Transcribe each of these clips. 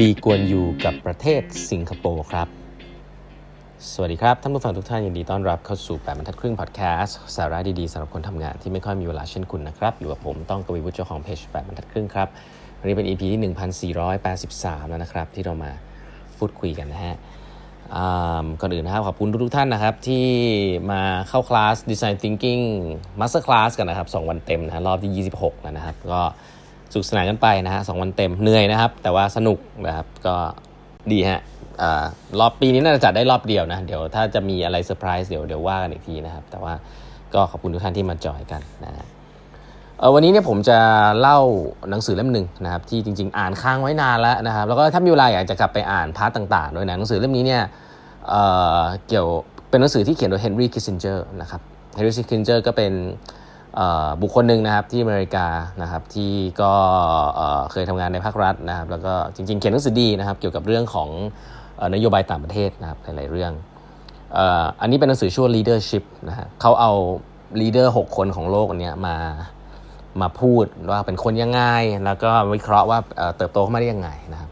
ลีกวนยูกับประเทศสิงคโปร์ครับ สวัสดีครับ ท่านผู้ฟังทุกท่านยินดีต้อนรับเข้าสู่แปดบรรทัดครึ่งพอดแคสต์สาระดีๆสำหรับคนทำงานที่ไม่ค่อยมีเวลาเช่นคุณนะครับ อยู่กับผมต้องกวีวุฒิเจ้าของเพจแปดบรรทัดครึ่งครับวันนี้เป็น EP ที่ 1483 แล้วนะครับ ที่เรามาพูดคุยกันนะฮะก่อนอื่นนะครับขอบคุณทุกท่านนะครับ ที่มาเข้าคลาส Design Thinking Master Class กันนะครับ 2 วันเต็มนะรอบที่ 26 แล้วนะครับ ก็ สนุกสนานกันไปนะฮะสองวันเต็มเหนื่อยนะครับ แต่ว่าสนุกนะครับก็ดีฮะรอบปีนี้น่าจะจัดได้รอบเดียวนะ เดี๋ยวถ้าจะมีอะไรเซอร์ไพรส์เดี๋ยวเดี๋ยวว่ากันอีกทีนะครับ แต่ว่าก็ขอบคุณทุกท่านที่มาจอยกันนะวันนี้เนี่ยผมจะเล่าหนังสือเล่มหนึ่งนะครับที่จริง ๆ อ่านค้างไว้นานแล้วนะครับ แล้วก็ถ้ามีเวลาอยากจะกลับไปอ่าน part ต่างๆด้วยนะหนังสือเล่มนี้เนี่ยเกี่ยวเป็นหนังสือที่เขียนโดย Henry Kissinger นะครับHenry Kissinger ก็เป็น บุคคลหนึ่งนะครับที่อเมริกานะครับที่ก็เคยทำงานในภาครัฐนะครับ แล้วก็จริงๆ เขียนหนังสือดีนะครับ เกี่ยวกับเรื่องของนโยบายต่างประเทศนะครับหลายๆเรื่องอันนี้เป็นหนังสือชื่อ Leadership นะฮะเขาเอา leader 6 คนของโลกอันนี้มามาพูดว่าเป็นคนยังไง แล้วก็วิเคราะห์ว่าเติบโตขึ้นมาได้ยังไงนะครับ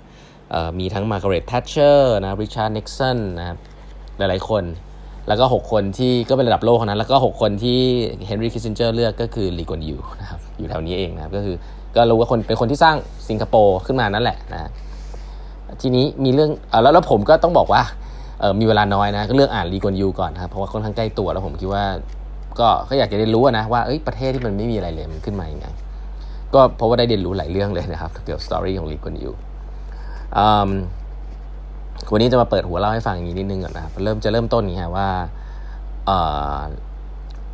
มีทั้ง Margaret Thatcher นะ Richard Nixon นะครับหลายๆคน แล้วก็ 6 คนที่ก็เป็นระดับโลกนั้น แล้วก็ 6 คนที่ Henry Kissinger เลือกก็คือลีกวนยูนะครับอยู่แถวนี้เองนะครับก็คือก็รู้ว่าคนเป็นคนที่สร้างสิงคโปร์ขึ้นมานั่นแหละนะทีนี้มีเรื่องอแล้วแล้วผมก็ต้องบอกว่าเออมีเวลาน้อยนะก็เลือกอ่านลีกวนยูก่อนครับเพราะว่าค่อนข้างใกล้ตัวแล้วผมคิดว่าก็ก็อยากจะได้รู้นะว่าเอ้ยประเทศที่มันไม่มีอะไรเลยมันขึ้นมาอย่างไงก็เพราะว่าได้เรียนรู้หลายเรื่องเลยนะครับเกี่ยวกับ story ของลีกวนยู วันนี้จะมาเปิดหัวเล่าให้ฟังอย่างนี้นิดนึงก่อนนะครับเริ่มจะเริ่มต้นนี้ฮะว่า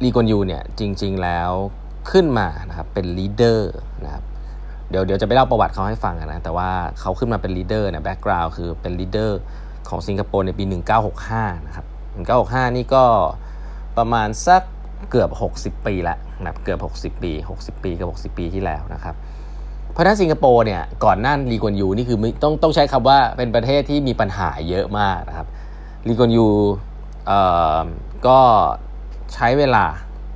ลีกวนยูเนี่ยจริง ๆแล้วขึ้นมานะครับเป็น leader นะครับเดี๋ยวเดี๋ยวจะไปเล่าประวัติเขาให้ฟังนะแต่ว่าเขาขึ้นมาเป็น leader เนี่ย background คือเป็น leader ของสิงคโปร์ในปี 1965 นะครับ 1965 นี่ก็ประมาณสักเกือบ 60 ปีแล้วนะเกือบ 60 ปี 60 ปีกับ 60 ปีที่แล้วนะครับ เพราะนั้นสิงคโปร์เนี่ยก่อนหน้าลีกวนยูนี่คือต้องต้องใช้คำว่าเป็นประเทศที่มีปัญหาเยอะมากนะครับลีกวนยูก็ใช้เวลา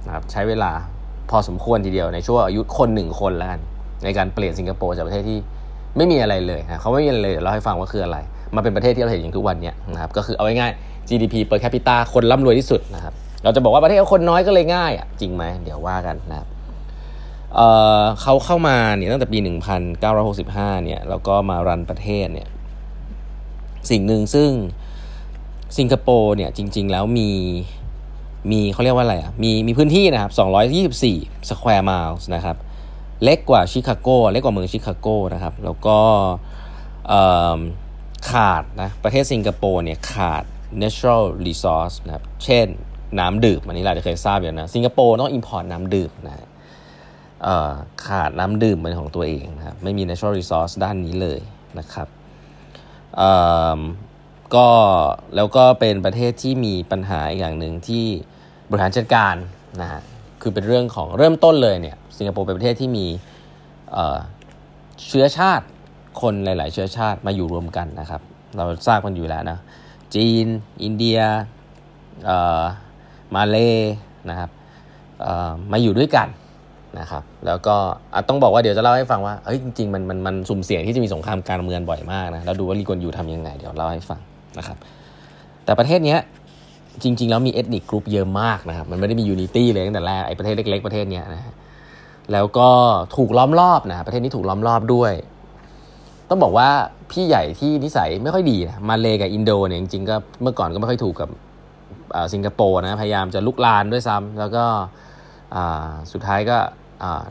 นะครับใช้เวลาพอสมควรทีเดียวในช่วงอายุคนหนึ่งคนแล้วกันในการเปลี่ยนสิงคโปร์จากประเทศที่ไม่มีอะไรเลยนะเขาไม่มีอะไรเลยเราให้ฟังว่าคืออะไร มาเป็นประเทศที่เราเห็นอย่างทุกวันนี้นะครับก็คือเอาง่ายๆ GDP per capita คนร่ำรวยที่สุดนะครับเราจะบอกว่าประเทศคนน้อยก็เลยง่ายอะจริงไหมเดี๋ยวว่ากันนะครับ เเขาเข้ามาเนี่ยตั้งแต่ปี 1965 เนี่ยแล้วก็มารันประเทศเนี่ยสิ่งหนึ่งซึ่งสิงคโปร์เนี่ยจริง ๆ แล้วมีมีเขาเรียกว่าอะไรอะมีมีพื้นที่นะครับ 224 square miles นะครับ เล็กกว่าชิคาโกเล็กกว่าเมืองชิคาโกนะครับ แล้วก็ขาดนะประเทศสิงคโปร์เนี่ยขาด natural resource นะครับ เช่นน้ำดื่มอันนี้เราจะเคยทราบอยู่นะ สิงคโปร์ต้อง import น้ำดื่มนะ ขาดน้ำดื่มเป็นของตัวเองนะครับไม่มี natural resource ด้านนี้เลยนะครับก็แล้วก็เป็นประเทศที่มีปัญหาอย่างหนึ่งที่บริหารจัดการนะฮะคือเป็นเรื่องของเริ่มต้นเลยเนี่ยสิงคโปร์เป็นประเทศที่มีเชื้อชาติคนหลาย ๆ เชื้อชาติมาอยู่รวมกันนะครับ เราทราบกันอยู่แล้วนะจีน อินเดียมาเลนะครับมาอยู่ด้วยกัน นะครับแล้วก็ต้องบอกว่าเดี๋ยวจะเล่าให้ฟังว่าเฮ้ยจริงๆมันมันมันสุ่มเสี่ยงที่จะมีสงครามการเมืองบ่อยมากนะแล้วดูว่าลีกวนยูทำยังไงเดี๋ยวเล่าให้ฟังนะครับแต่ประเทศนี้จริง ๆ แล้วมี ethnic group เยอะมากนะครับมันไม่ได้มี unity เลยตั้งแต่แรกไอ้ประเทศเล็ก ๆ ประเทศนี้นะแล้วก็ถูกล้อมรอบนะประเทศนี้ถูกล้อมรอบด้วย ต้องบอกว่าพี่ใหญ่ที่นิสัยไม่ค่อยดีนะมาเลกับอินโดเนี่ยจริงๆก็เมื่อก่อนก็ไม่ค่อยถูกกับสิงคโปร์นะพยายามจะรุกรานด้วยซ้ำแล้วก็สุดท้ายก็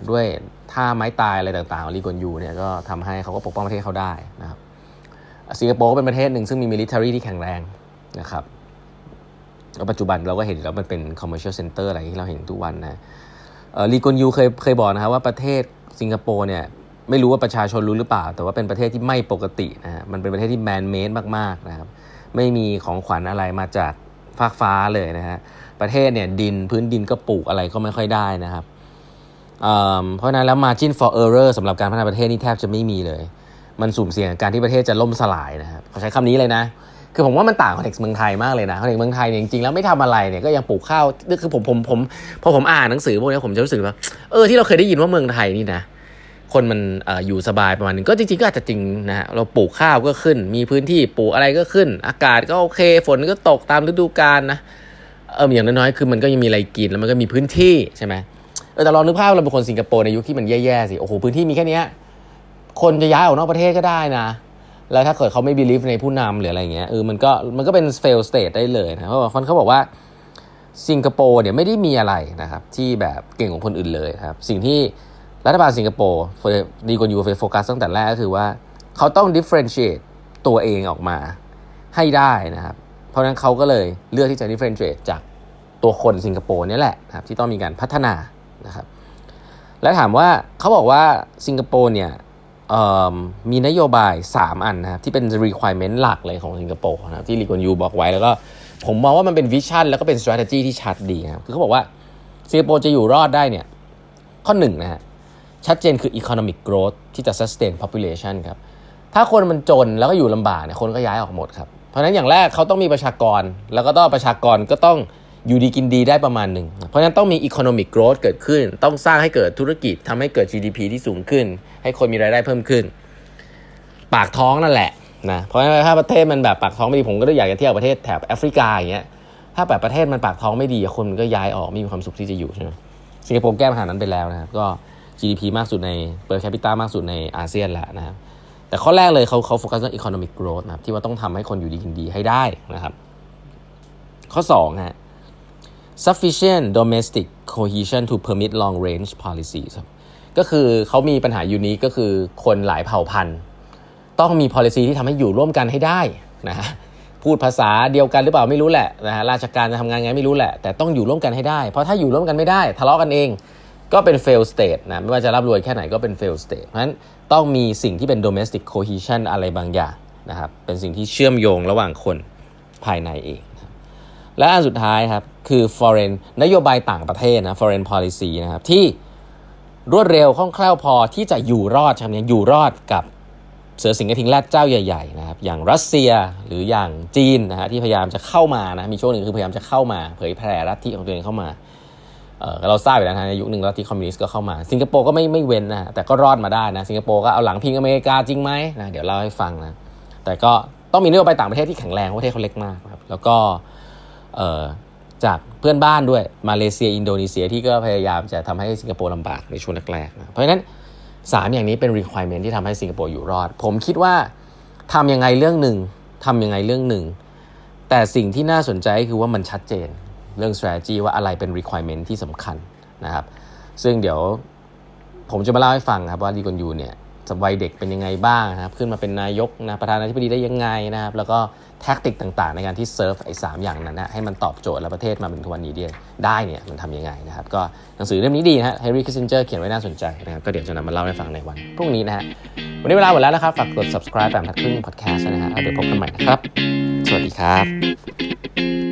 ด้วยท่าไม้ตายอะไรต่างๆของลีกวนยูเนี่ยก็ทำให้เขาก็ปกป้องประเทศเขาได้นะครับสิงคโปร์ก็เป็นประเทศหนึ่งซึ่งมี military ที่แข็งแรงนะครับแล้วปัจจุบันเราก็เห็นแล้วมันเป็น commercial center อะไรที่เราเห็นทุกวันนะลีกวนยูเคยเคยบอกนะครับว่าประเทศสิงคโปร์เนี่ยไม่รู้ว่าประชาชนรู้หรือเปล่า แต่ว่าเป็นประเทศที่ไม่ปกตินะมันเป็นประเทศที่แมนเมดมากๆนะครับไม่มีของขวัญอะไรมาจากฟากฟ้าเลยนะฮะประเทศเนี่ยดินพื้นดินก็ปลูกอะไรก็ไม่ค่อยได้นะครับ เพราะนั้นแล้ว margin for error สำหรับการพัฒนาประเทศนี่แทบจะไม่มีเลย มันสุ่มเสี่ยงการที่ประเทศจะล่มสลายนะครับเขาใช้คำนี้เลยนะ คือผมว่ามันต่างกับเด็กเมืองไทยมากเลยนะเด็กเมืองไทยเนี่ยจริงๆแล้วไม่ทำอะไรเนี่ยก็ยังปลูกข้าวคือผมผมผมพอผมอ่านหนังสือพวกนี้ผมจะรู้สึกว่าเออที่เราเคยได้ยินว่าเมืองไทยนี่นะคนมันออยู่สบายประมาณนึงก็จริงๆก็อาจจะจริงนะฮะเราปลูกข้าวก็ขึ้น มีพื้นที่ปลูกอะไรก็ขึ้น อากาศก็โอเค ฝนก็ตกตามฤดูกาลนะเอออย่างน้อยๆคือมันก็ยังมีอะไรกินแล้วมันก็มีพื้นที่ใช่ไหม แต่ลองนึกภาพเราเป็นคนสิงคโปร์ในยุคที่มันแย่ๆสิ โอ้โห พื้นที่มีแค่นี้ คนจะย้ายออกนอกประเทศก็ได้นะ แล้วถ้าเกิดเขาไม่ believe ในผู้นำหรืออะไรเงี้ย เออ มันก็ มันก็เป็น fail state ได้เลยนะ เพราะว่าคนเขาบอกว่าสิงคโปร์เนี่ยไม่ได้มีอะไรนะครับ ที่แบบเก่งของคนอื่นเลยครับ สิ่งที่รัฐบาลสิงคโปร์ดีกว่ายูโฟกัสตั้งแต่แรกก็คือว่าเขาต้อง differentiate ตัวเองออกมาให้ได้นะครับ เพราะนั้นเขาก็เลยเลือกที่จะ differentiate จากตัวคนสิงคโปร์นี่แหละนะครับที่ต้องมีการพัฒนา นะครับและถามว่าเขาบอกว่าสิงคโปร์เนี่ยมีนโยบาย 3 อันนะครับที่เป็น requirement หลักเลยของสิงคโปร์นะครับที่ลีกวนยูบอกไว้แล้วก็ผมมองว่ามันเป็น vision แล้วก็เป็น strategy ที่ชัดดีนะครับคือเขาบอกว่าสิงคโปร์จะอยู่รอดได้เนี่ยข้อหนึ่งนะฮะชัดเจนคือ economic growth ที่จะ sustain population ครับถ้าคนมันจนแล้วก็อยู่ลำบากเนี่ยคนก็ย้ายออกหมดครับเพราะฉะนั้นอย่างแรกเขาต้องมีประชากรแล้วก็ต้องประชากรก็ต้อง อยู่ดีกินดีได้ประมาณหนึ่ง เพราะฉะนั้นต้องมี economic growth เกิดขึ้น ต้องสร้างให้เกิดธุรกิจทำให้เกิด GDP ที่สูงขึ้น ให้คนมีรายได้เพิ่มขึ้น ปากท้องนั่นแหละนะเพราะฉะนั้นถ้าประเทศมันแบบปากท้องไม่ดีผมก็อยากจะเที่ยวประเทศแถบแอฟริกาอย่างเงี้ยถ้าแบบประเทศมันปากท้องไม่ดีคนมันก็ย้ายออกไม่มีความสุขที่จะอยู่ใช่ไหมสิงคโปร์แก้ปัญหานั้นไปแล้วนะครับก็ GDP มากสุดใน per capita มากสุดในอาเซียนแล้วนะครับแต่ข้อแรกเลยเขาเขาโฟกัสเรื่อง economic growth นะครับที่ว่าต้องทำให้คนอยู่ดีกินดีให้ได้นะครับ ข้อ2ฮะ sufficient domestic cohesion to permit long range policies ครับก็คือเขามีปัญหาอยู่นี้ก็คือคนหลายเผ่าพันธุ์ ต้องมี policy ที่ทำให้อยู่ร่วมกันให้ได้นะพูดภาษาเดียวกันหรือเปล่าไม่รู้แหละนะฮะราชการจะทำงานไงไม่รู้แหละ แต่ต้องอยู่ร่วมกันให้ได้ เพราะถ้าอยู่ร่วมกันไม่ได้ ทะเลาะกันเองก็เป็น fail state นะไม่ว่าจะร่ำรวยแค่ไหนก็เป็น fail state เพราะฉะนั้นต้องมีสิ่งที่เป็น domestic cohesion อะไรบางอย่างนะครับเป็นสิ่งที่เชื่อมโยงระหว่างคนภายในเอง และอันสุดท้ายครับคือ foreign นโยบายต่างประเทศนะ foreign policy นะครับที่รวดเร็วคล่องแคล่วพอที่จะอยู่รอดใช่ไหมอยู่รอดกับเสือสิงห์กระทิงแรดเจ้าใหญ่ๆนะครับอย่างรัสเซียหรืออย่างจีนนะฮะที่พยายามจะเข้ามานะมีช่วงหนึ่งคือพยายามจะเข้ามา เผยแพร่ลัทธิของตัวเองเข้ามาเออเราทราบอยู่แล้วนะในยุคหนึ่งลัทธิคอมมิวนิสต์ก็เข้ามา สิงคโปร์ก็ไม่ไม่เว้นนะแต่ก็รอดมาได้นะสิงคโปร์ก็เอาหลังพิงอเมริกาจริงไหมนะเดี๋ยวเล่าให้ฟังนะแต่ก็ต้องมีนโยบายต่างประเทศที่แข็งแรงประเทศเขาเล็กมากครับแล้วก็ จากเพื่อนบ้านด้วยมาเลเซียอินโดนีเซียที่ก็พยายามจะทำให้สิงคโปร์ลำบากในช่วงแรกๆนะเพราะฉะนั้น 3 อย่างนี้เป็น requirement ที่ทำให้สิงคโปร์อยู่รอด ผมคิดว่าทำยังไงเรื่องหนึ่งทำยังไงเรื่องหนึ่ง แต่สิ่งที่น่าสนใจคือว่ามันชัดเจนเรื่อง strategy ว่าอะไรเป็น requirement ที่สำคัญนะครับ ซึ่งเดี๋ยวผมจะมาเล่าให้ฟังครับว่าลีกวนยูเนี่ย สมัยเด็กเป็นยังไงบ้างนะครับ ขึ้นมาเป็นนายกนะประธานาธิบดีได้ยังไงนะครับ แล้วก็ tactic ต่างๆ ในการที่เซิร์ฟไอ้ 3 อย่างนั้นนะให้มันตอบโจทย์และประเทศมาเป็นทุกวันนี้ได้เนี่ยมันทำยังไงนะครับ ก็หนังสือเล่มนี้ดีนะฮะเฮนรี่คิสซินเจอร์เขียนไว้น่าสนใจนะครับก็เดี๋ยวจะนำมาเล่าให้ฟังในวันพรุ่งนี้นะฮะวันนี้เวลาหมดแล้วนะครับฝากกด subscribe แปดบรรทัดครึ่ง podcast นะฮะเดี๋ยวพบกันใหม่นะครับ สวัสดีครับ